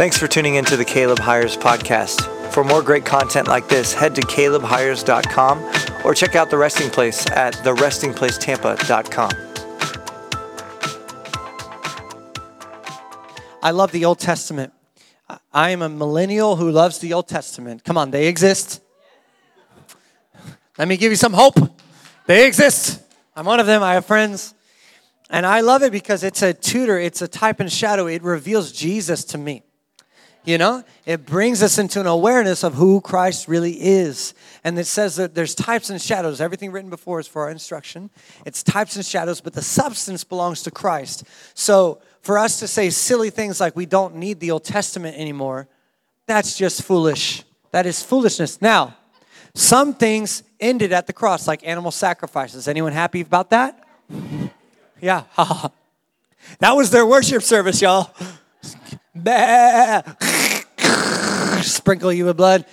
Thanks for tuning into the Caleb Hyers podcast. For more great content like this, head to calebhyers.com or check out The Resting Place at therestingplacetampa.com. I love the Old Testament. I am a millennial who loves the Old Testament. Come on, they exist. Let me give you some hope. They exist. I'm one of them. I have friends. And I love it because it's a tutor, it's a type and shadow. It reveals Jesus to me. You know, it brings us into an awareness of who Christ really is. And it says that there's types and shadows. Everything written before is for our instruction. It's types and shadows, but the substance belongs to Christ. So for us to say silly things like we don't need the Old Testament anymore, that's just foolish. That is foolishness. Now, some things ended at the cross, like animal sacrifices. Anyone happy about that? Yeah. that was their worship service, y'all. Sprinkle you with blood.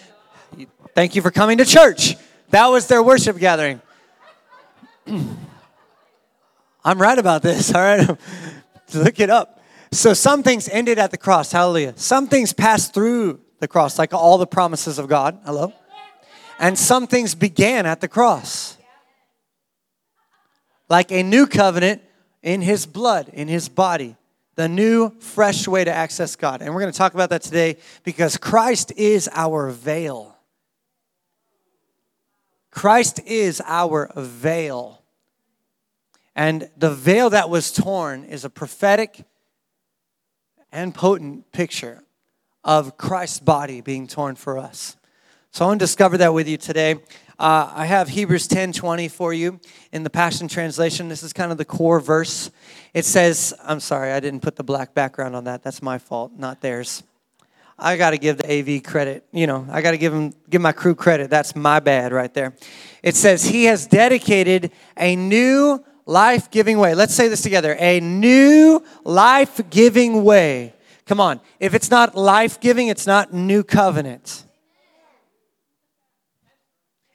Thank you for coming to church. That was their worship gathering. I'm right about this, all right? Look it up. So some things ended at the cross. Hallelujah. Some things passed through the cross, like all the promises of God. Hello? And some things began at the cross. Like a new covenant in his blood, in his body. The new, fresh way to access God. And we're going to talk about that today because Christ is our veil. Christ is our veil. And the veil that was torn is a prophetic and potent picture of Christ's body being torn for us. So I want to discover that with you today. Uh, I have Hebrews 10 20 for you in the Passion Translation. This is kind of the core verse. It says, I'm sorry, I didn't put the black background on that. That's my fault, not theirs. I got to give the AV credit. You know, I got to give them, give my crew credit. That's my bad right there. It says, He has dedicated a new life giving way. Let's say this together a new life giving way. Come on. If it's not life giving, it's not new covenant.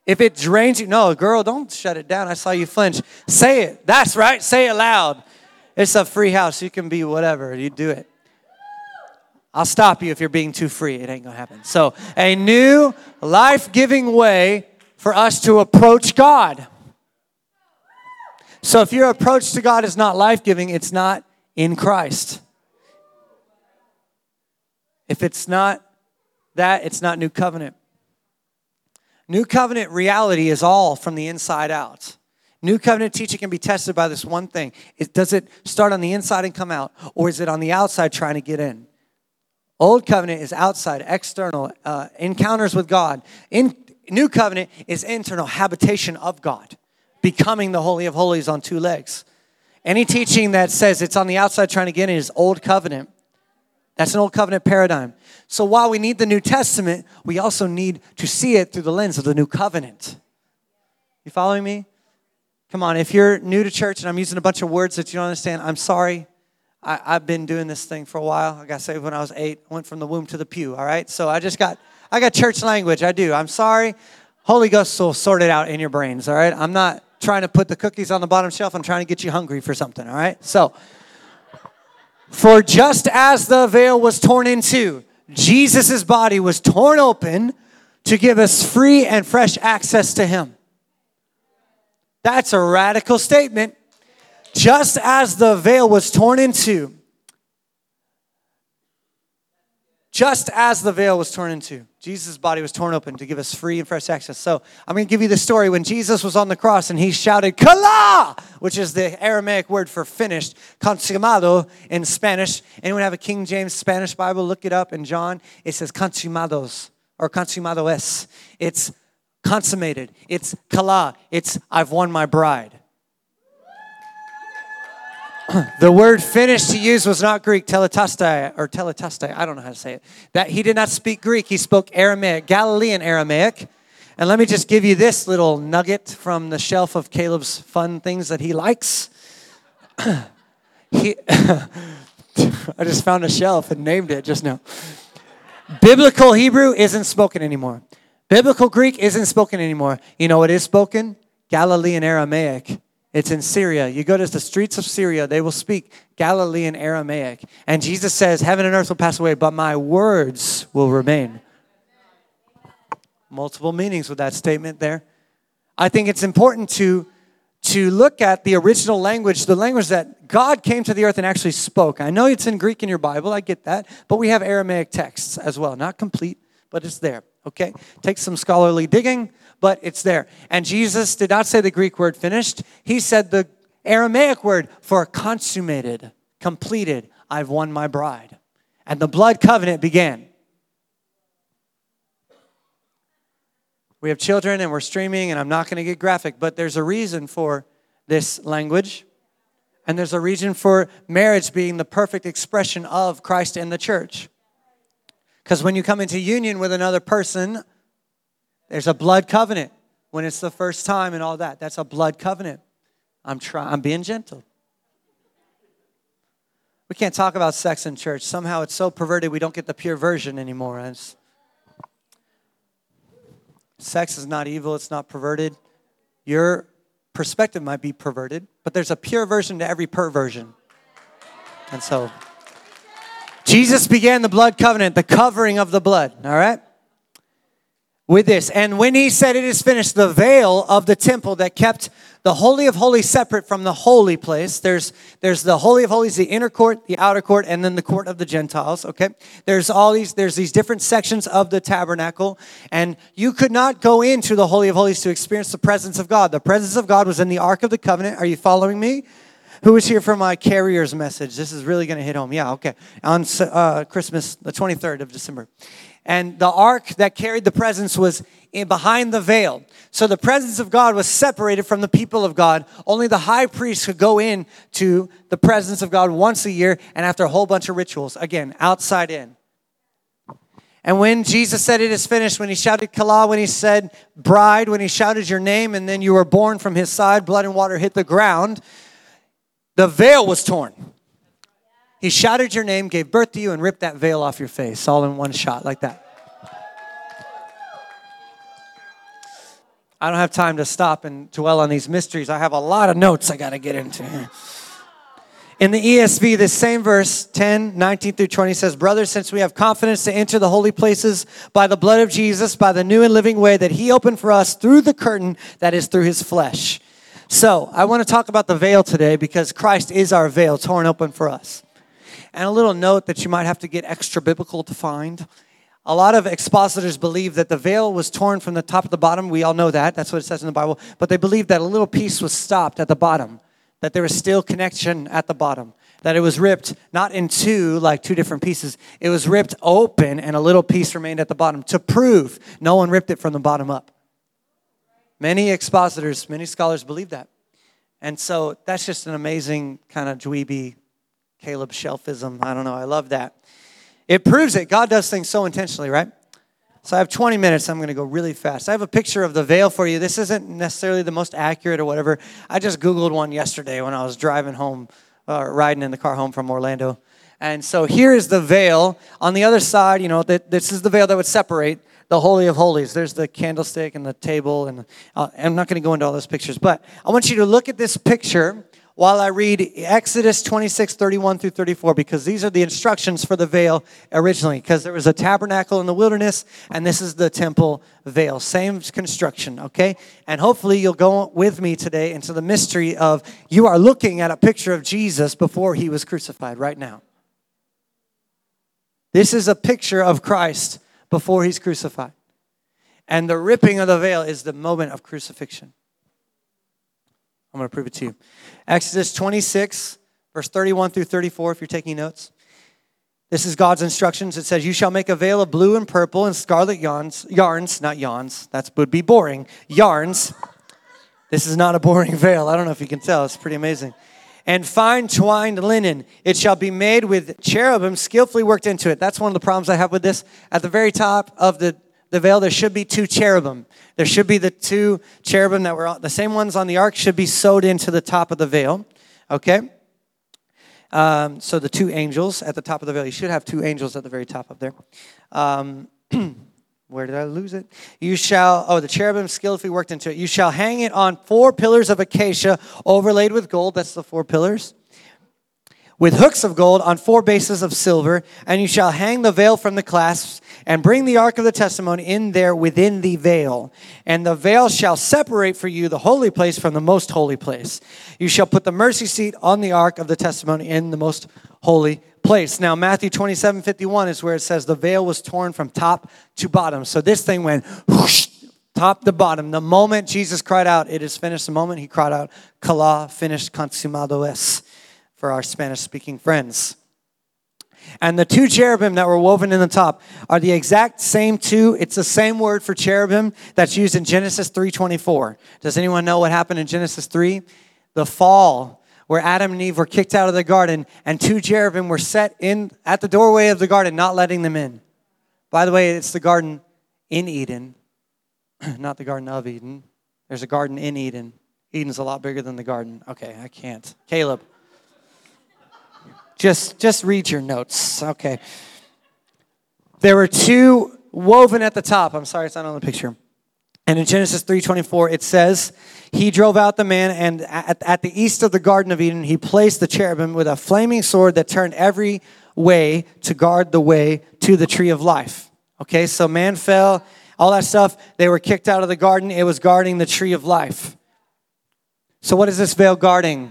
If it drains you, no, girl, don't shut it down. I saw you flinch. Say it. That's right. Say it loud. It's a free house. You can be whatever. You do it. I'll stop you if you're being too free. It ain't going to happen. So, a new life giving way for us to approach God. So, if your approach to God is not life giving, it's not in Christ. If it's not that, it's not new covenant. New covenant reality is all from the inside out. New covenant teaching can be tested by this one thing. It, does it start on the inside and come out, or is it on the outside trying to get in? Old covenant is outside, external, uh, encounters with God. In, new covenant is internal, habitation of God, becoming the Holy of Holies on two legs. Any teaching that says it's on the outside trying to get in is old covenant. That's an old covenant paradigm. So while we need the New Testament, we also need to see it through the lens of the new covenant. You following me? Come on, if you're new to church and I'm using a bunch of words that you don't understand, I'm sorry. I, have been doing this thing for a while. I got saved when I was eight. Went from the womb to the pew, all right? So I just got, I got church language. I do. I'm sorry. Holy Ghost will sort it out in your brains, all right? I'm not trying to put the cookies on the bottom shelf. I'm trying to get you hungry for something, all right? So, for just as the veil was torn in two, Jesus' body was torn open to give us free and fresh access to Him. That's a radical statement. Just as the veil was torn in two, just as the veil was torn in two, Jesus' body was torn open to give us free and fresh access. So I'm going to give you the story when Jesus was on the cross and he shouted, Kala, which is the Aramaic word for finished, consumado in Spanish. Anyone have a King James Spanish Bible? Look it up in John. It says consumados or consumado es. It's consummated. It's kala. It's I've won my bride. the word finished he used was not Greek, teletastai or teletastai. I don't know how to say it. That he did not speak Greek. He spoke Aramaic, Galilean Aramaic. And let me just give you this little nugget from the shelf of Caleb's fun things that he likes. he, I just found a shelf and named it just now. Biblical Hebrew isn't spoken anymore. Biblical Greek isn't spoken anymore. You know what is spoken? Galilean Aramaic It's in Syria. You go to the streets of Syria, they will speak Galilean Aramaic. And Jesus says, Heaven and earth will pass away, but my words will remain. Multiple meanings with that statement there. I think it's important to, to look at the original language, the language that God came to the earth and actually spoke. I know it's in Greek in your Bible, I get that, but we have Aramaic texts as well. Not complete, but it's there, okay? Take some scholarly digging, but it's there. And Jesus did not say the Greek word finished, he said the Aramaic word for consummated, completed. I've won my bride. And the blood covenant began. We have children and we're streaming, and I'm not going to get graphic, but there's a reason for this language. And there's a reason for marriage being the perfect expression of Christ in the church. Because when you come into union with another person, there's a blood covenant when it's the first time and all that. That's a blood covenant. I'm trying I'm being gentle. We can't talk about sex in church. Somehow it's so perverted we don't get the pure version anymore. It's, sex is not evil, it's not perverted. Your perspective might be perverted, but there's a pure version to every perversion. And so Jesus began the blood covenant, the covering of the blood, all right? With this. And when he said it is finished, the veil of the temple that kept the Holy of Holies separate from the holy place. There's, there's the Holy of Holies, the inner court, the outer court, and then the court of the Gentiles. Okay. There's all these, there's these different sections of the tabernacle. And you could not go into the Holy of Holies to experience the presence of God. The presence of God was in the Ark of the Covenant. Are you following me? Who was here for my carrier's message? This is really going to hit home. Yeah, okay. On uh, Christmas, the 23rd of December and the ark that carried the presence was in, behind the veil. So the presence of God was separated from the people of God. Only the high priest could go in to the presence of God once a year and after a whole bunch of rituals. Again, outside in. And when Jesus said it is finished, when he shouted Kala, when he said bride, when he shouted your name, and then you were born from his side, blood and water hit the ground, the veil was torn. He shouted your name, gave birth to you, and ripped that veil off your face all in one shot, like that. I don't have time to stop and dwell on these mysteries. I have a lot of notes I got to get into. In the ESV, this same verse, 10, 19 through 20 says, Brothers, since we have confidence to enter the holy places by the blood of Jesus, by the new and living way that he opened for us through the curtain that is through his flesh. So, I want to talk about the veil today because Christ is our veil torn open for us. And a little note that you might have to get extra biblical to find. A lot of expositors believe that the veil was torn from the top to the bottom. We all know that. That's what it says in the Bible. But they believe that a little piece was stopped at the bottom, that there was still connection at the bottom, that it was ripped not in two, like two different pieces. It was ripped open and a little piece remained at the bottom to prove no one ripped it from the bottom up. Many expositors, many scholars believe that. And so that's just an amazing kind of dweeby Caleb Shelfism. I don't know. I love that. It proves it. God does things so intentionally, right? So I have 20 minutes. I'm going to go really fast. I have a picture of the veil for you. This isn't necessarily the most accurate or whatever. I just Googled one yesterday when I was driving home, uh, riding in the car home from Orlando. And so here is the veil. On the other side, you know, this is the veil that would separate the Holy of Holies. There's the candlestick and the table. And uh, I'm not going to go into all those pictures, but I want you to look at this picture while I read Exodus 26, 31 through 34, because these are the instructions for the veil originally, because there was a tabernacle in the wilderness, and this is the temple veil. Same construction, okay? And hopefully you'll go with me today into the mystery of you are looking at a picture of Jesus before he was crucified right now. This is a picture of Christ before he's crucified. And the ripping of the veil is the moment of crucifixion. I'm going to prove it to you. Exodus 26, verse 31 through 34, if you're taking notes. This is God's instructions. It says, You shall make a veil of blue and purple and scarlet yarns, yarns, not yawns, that would be boring, yarns. This is not a boring veil. I don't know if you can tell, it's pretty amazing. And fine twined linen. It shall be made with cherubim skillfully worked into it. That's one of the problems I have with this. At the very top of the the veil, there should be two cherubim. There should be the two cherubim that were the same ones on the ark should be sewed into the top of the veil. Okay? Um, so the two angels at the top of the veil. You should have two angels at the very top of there. Um, where did I lose it? You shall, oh, the cherubim skillfully worked into it. You shall hang it on four pillars of acacia overlaid with gold. That's the four pillars. With hooks of gold on four bases of silver. And you shall hang the veil from the clasps and bring the ark of the testimony in there within the veil. And the veil shall separate for you the holy place from the most holy place. You shall put the mercy seat on the ark of the testimony in the most holy place. Now, Matthew 27 51 is where it says the veil was torn from top to bottom. So this thing went whoosh, top to bottom. The moment Jesus cried out, It is finished, the moment he cried out, Kala, finished, consumado es, for our Spanish speaking friends. And the two cherubim that were woven in the top are the exact same two. It's the same word for cherubim that's used in Genesis 3:24. Does anyone know what happened in Genesis 3? The fall where Adam and Eve were kicked out of the garden and two cherubim were set in at the doorway of the garden, not letting them in. By the way, it's the garden in Eden, not the Garden of Eden. There's a garden in Eden. Eden's a lot bigger than the garden. Okay, I can't. Caleb. Just just read your notes. Okay. There were two woven at the top. I'm sorry it's not on the picture. And in Genesis 3:24 it says, "He drove out the man and at, at, the east of the garden of Eden he placed the cherubim with a flaming sword that turned every way to guard the way to the tree of life." Okay? So man fell, all that stuff, they were kicked out of the garden, it was guarding the tree of life. So what is this veil guarding?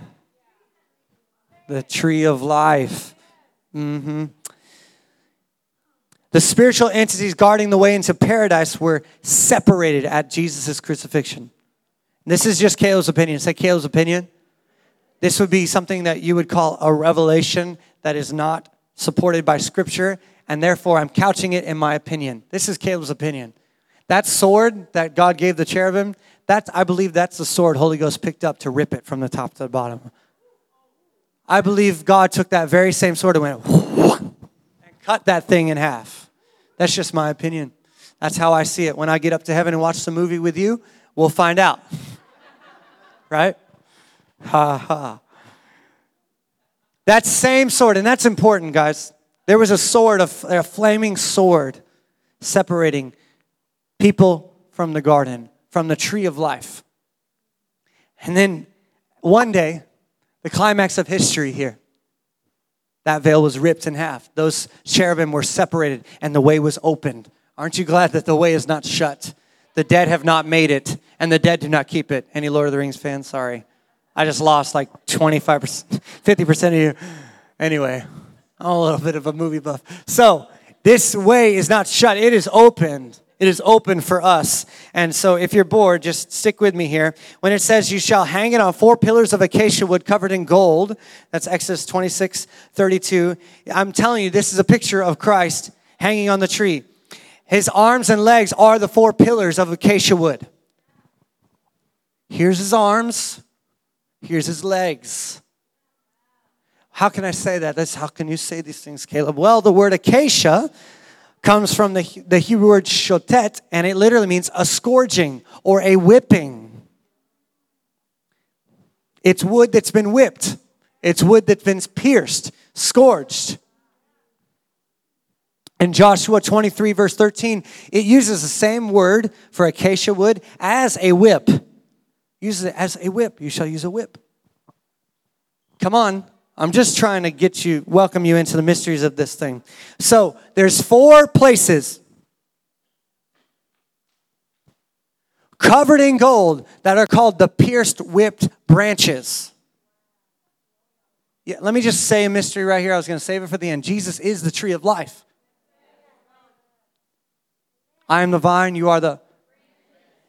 The tree of life. Mhm. The spiritual entities guarding the way into paradise were separated at Jesus' crucifixion. This is just Caleb's opinion. Say Caleb's opinion. This would be something that you would call a revelation that is not supported by scripture, and therefore I'm couching it in my opinion. This is Caleb's opinion. That sword that God gave the cherubim, that's, I believe that's the sword Holy Ghost picked up to rip it from the top to the bottom. I believe God took that very same sword and went and cut that thing in half. That's just my opinion. That's how I see it. When I get up to heaven and watch the movie with you, we'll find out. right? Ha ha. That same sword, and that's important, guys. There was a sword, a, flaming sword, separating people from the garden, from the tree of life. And then one day, the climax of history here, that veil was ripped in half. Those cherubim were separated and the way was opened. Aren't you glad that the way is not shut? The dead have not made it, and the dead do not keep it. Any Lord of the Rings fans? Sorry. I just lost like 25%, 50% of you. Anyway, I'm a little bit of a movie buff. So, this way is not shut, it is opened. It is open for us. And so if you're bored, just stick with me here. When it says, You shall hang it on four pillars of acacia wood covered in gold, that's Exodus 26 32. I'm telling you, this is a picture of Christ hanging on the tree. His arms and legs are the four pillars of acacia wood. Here's his arms, here's his legs. How can I say that? That's how can you say these things, Caleb? Well, the word acacia comes from the, the Hebrew word shotet, and it literally means a scourging or a whipping. It's wood that's been whipped, it's wood that's been pierced, scourged. In Joshua 23, verse 13, it uses the same word for acacia wood as a whip. Uses it as a whip. You shall use a whip. Come on. I'm just trying to get you, welcome you into the mysteries of this thing. So there's four places covered in gold that are called the pierced whipped branches. Yeah, let me just say a mystery right here. I was going to save it for the end. Jesus is the tree of life. I am the vine, you are the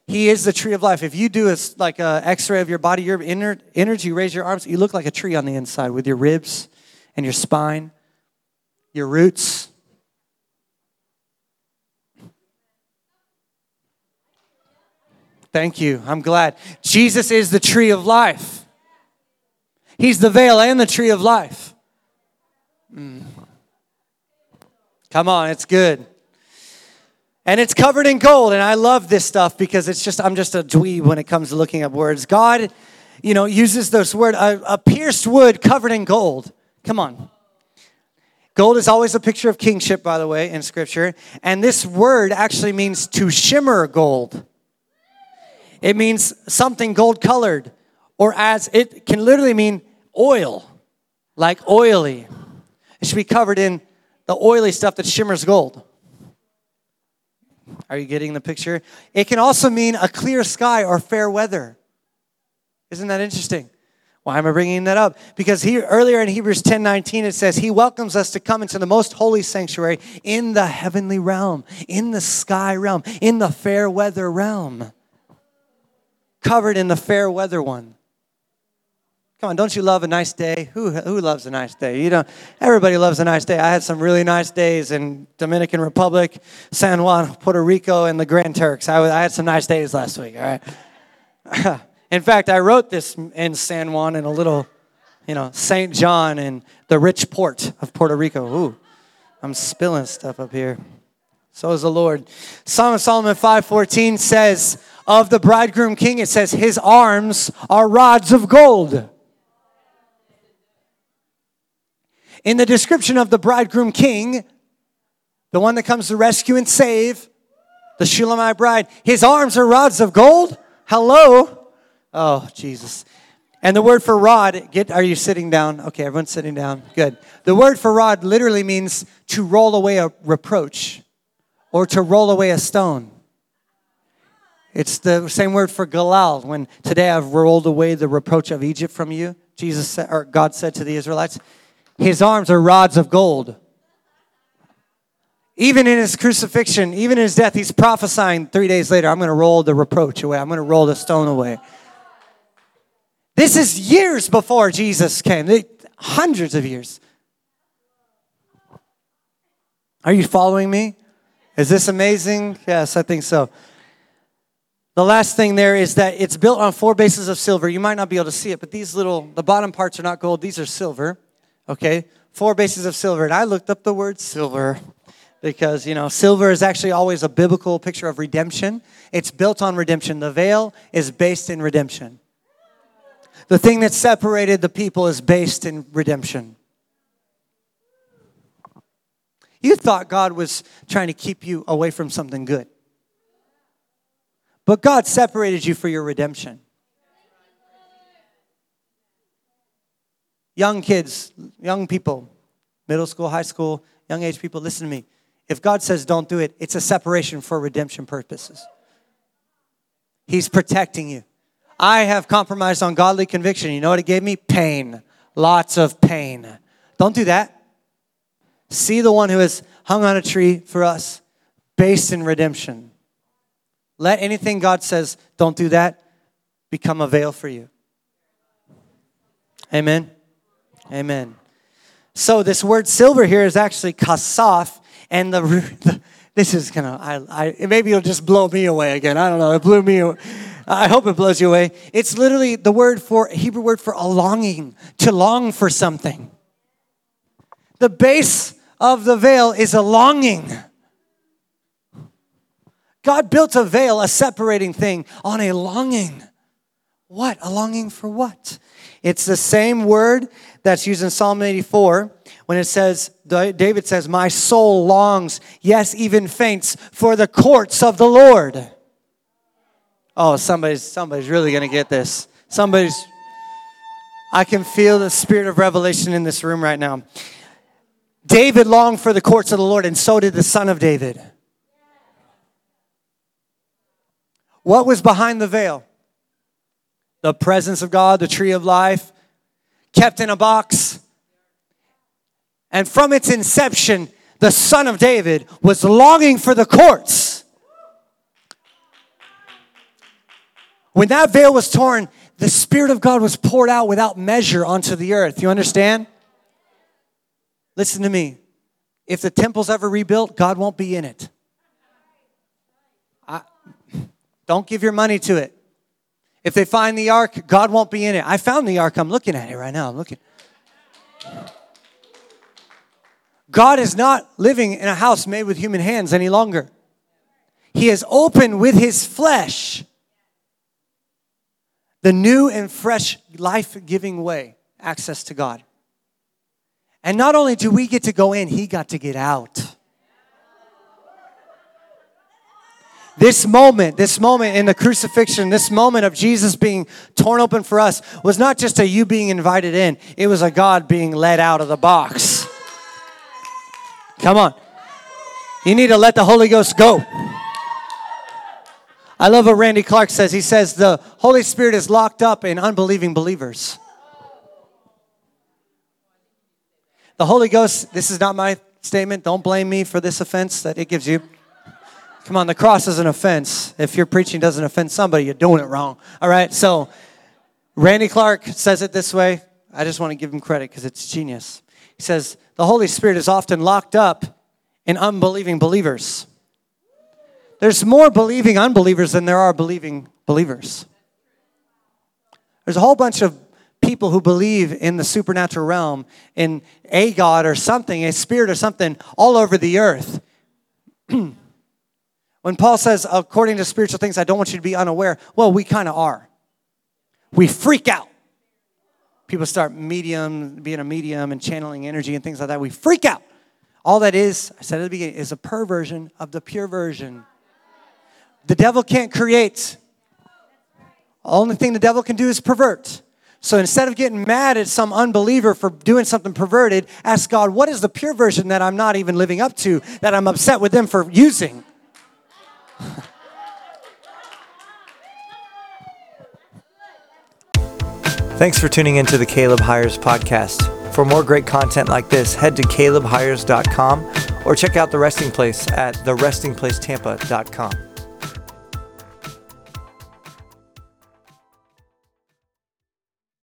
he is the tree of life. If you do a, like an x-ray of your body, your inner energy, raise your arms, you look like a tree on the inside with your ribs and your spine, your roots. Thank you. I'm glad. Jesus is the tree of life. He's the veil and the tree of life. Mm. Come on, it's good. And it's covered in gold. And I love this stuff because it's just, I'm just a dweeb when it comes to looking up words. God, you know, uses this word, a, a pierced wood covered in gold. Come on. Gold is always a picture of kingship, by the way, in scripture. And this word actually means to shimmer gold. It means something gold colored, or as it can literally mean oil, like oily. It should be covered in the oily stuff that shimmers gold. Are you getting the picture? It can also mean a clear sky or fair weather. Isn't that interesting? Why am I bringing that up? Because here earlier in Hebrews 10 19, it says, He welcomes us to come into the most holy sanctuary in the heavenly realm, in the sky realm, in the fair weather realm. Covered in the fair weather one. Come on, don't you love a nice day? Who, who loves a nice day? You know, everybody loves a nice day. I had some really nice days in Dominican Republic, San Juan, Puerto Rico, and the Grand Turks. I, I had some nice days last week, all right? In fact, I wrote this in San Juan in a little, you know, St. John in the rich port of Puerto Rico. Ooh, I'm spilling stuff up here. So is the Lord. Song of Solomon 5:14 says of the bridegroom king, it says, his arms are rods of gold. In the description of the bridegroom king, the one that comes to rescue and save, the Shulamite bride, his arms are rods of gold. Hello. Oh, Jesus. And the word for rod, get are you sitting down? Okay, everyone's sitting down. Good. The word for rod literally means to roll away a reproach or to roll away a stone. It's the same word for galal. When today I've rolled away the reproach of Egypt from you, Jesus or God said to the Israelites, his arms are rods of gold. Even in his crucifixion, even in his death, he's prophesying three days later, I'm going to roll the reproach away. I'm going to roll the stone away. This is years before Jesus came, hundreds of years. Are you following me? Is this amazing? Yes, I think so. The last thing there is that it's built on four bases of silver. You might not be able to see it, but these little, the bottom parts are not gold, these are silver. Okay? Four bases of silver. And I looked up the word silver because, you know, silver is actually always a biblical picture of redemption. It's built on redemption. The veil is based in redemption. The thing that separated the people is based in redemption. You thought God was trying to keep you away from something good. But God separated you for your redemption. Young kids, young people, middle school, high school, young age people, listen to me. If God says don't do it, it's a separation for redemption purposes. He's protecting you. I have compromised on godly conviction. You know what it gave me? Pain. Lots of pain. Don't do that. See the one who has hung on a tree for us, based in redemption. Let anything God says, don't do that, become a veil for you. Amen. Amen. So this word silver here is actually kasaf, and the, the this is gonna I, I maybe it'll just blow me away again. I don't know. It blew me. Away. I hope it blows you away. It's literally the word for Hebrew word for a longing, to long for something. The base of the veil is a longing. God built a veil, a separating thing, on a longing. What? A longing for what? It's the same word that's used in Psalm 84 when it says, David says, My soul longs, yes, even faints, for the courts of the Lord. Oh, somebody's somebody's really gonna get this. Somebody's I can feel the spirit of revelation in this room right now. David longed for the courts of the Lord, and so did the son of David. What was behind the veil? The presence of God, the tree of life, kept in a box. And from its inception, the son of David was longing for the courts. When that veil was torn, the Spirit of God was poured out without measure onto the earth. You understand? Listen to me. If the temple's ever rebuilt, God won't be in it. I, don't give your money to it. If they find the ark, God won't be in it. I found the ark. I'm looking at it right now. I'm looking. God is not living in a house made with human hands any longer. He has opened with his flesh the new and fresh life giving way, access to God. And not only do we get to go in, he got to get out. This moment, this moment in the crucifixion, this moment of Jesus being torn open for us was not just a you being invited in, it was a God being let out of the box. Come on. You need to let the Holy Ghost go. I love what Randy Clark says. He says the Holy Spirit is locked up in unbelieving believers. The Holy Ghost, this is not my statement. Don't blame me for this offense that it gives you. Come on, the cross is an offense. If your preaching doesn't offend somebody, you're doing it wrong. All right, so Randy Clark says it this way. I just want to give him credit because it's genius. He says, The Holy Spirit is often locked up in unbelieving believers. There's more believing unbelievers than there are believing believers. There's a whole bunch of people who believe in the supernatural realm, in a God or something, a spirit or something, all over the earth. when Paul says, according to spiritual things, I don't want you to be unaware, well, we kind of are. We freak out. People start medium, being a medium and channeling energy and things like that. We freak out. All that is, I said at the beginning, is a perversion of the pure version. The devil can't create. Only thing the devil can do is pervert. So instead of getting mad at some unbeliever for doing something perverted, ask God, what is the pure version that I'm not even living up to, that I'm upset with them for using? Thanks for tuning into the Caleb Hyers podcast. For more great content like this, head to calebhyers.com or check out The Resting Place at therestingplacetampa.com.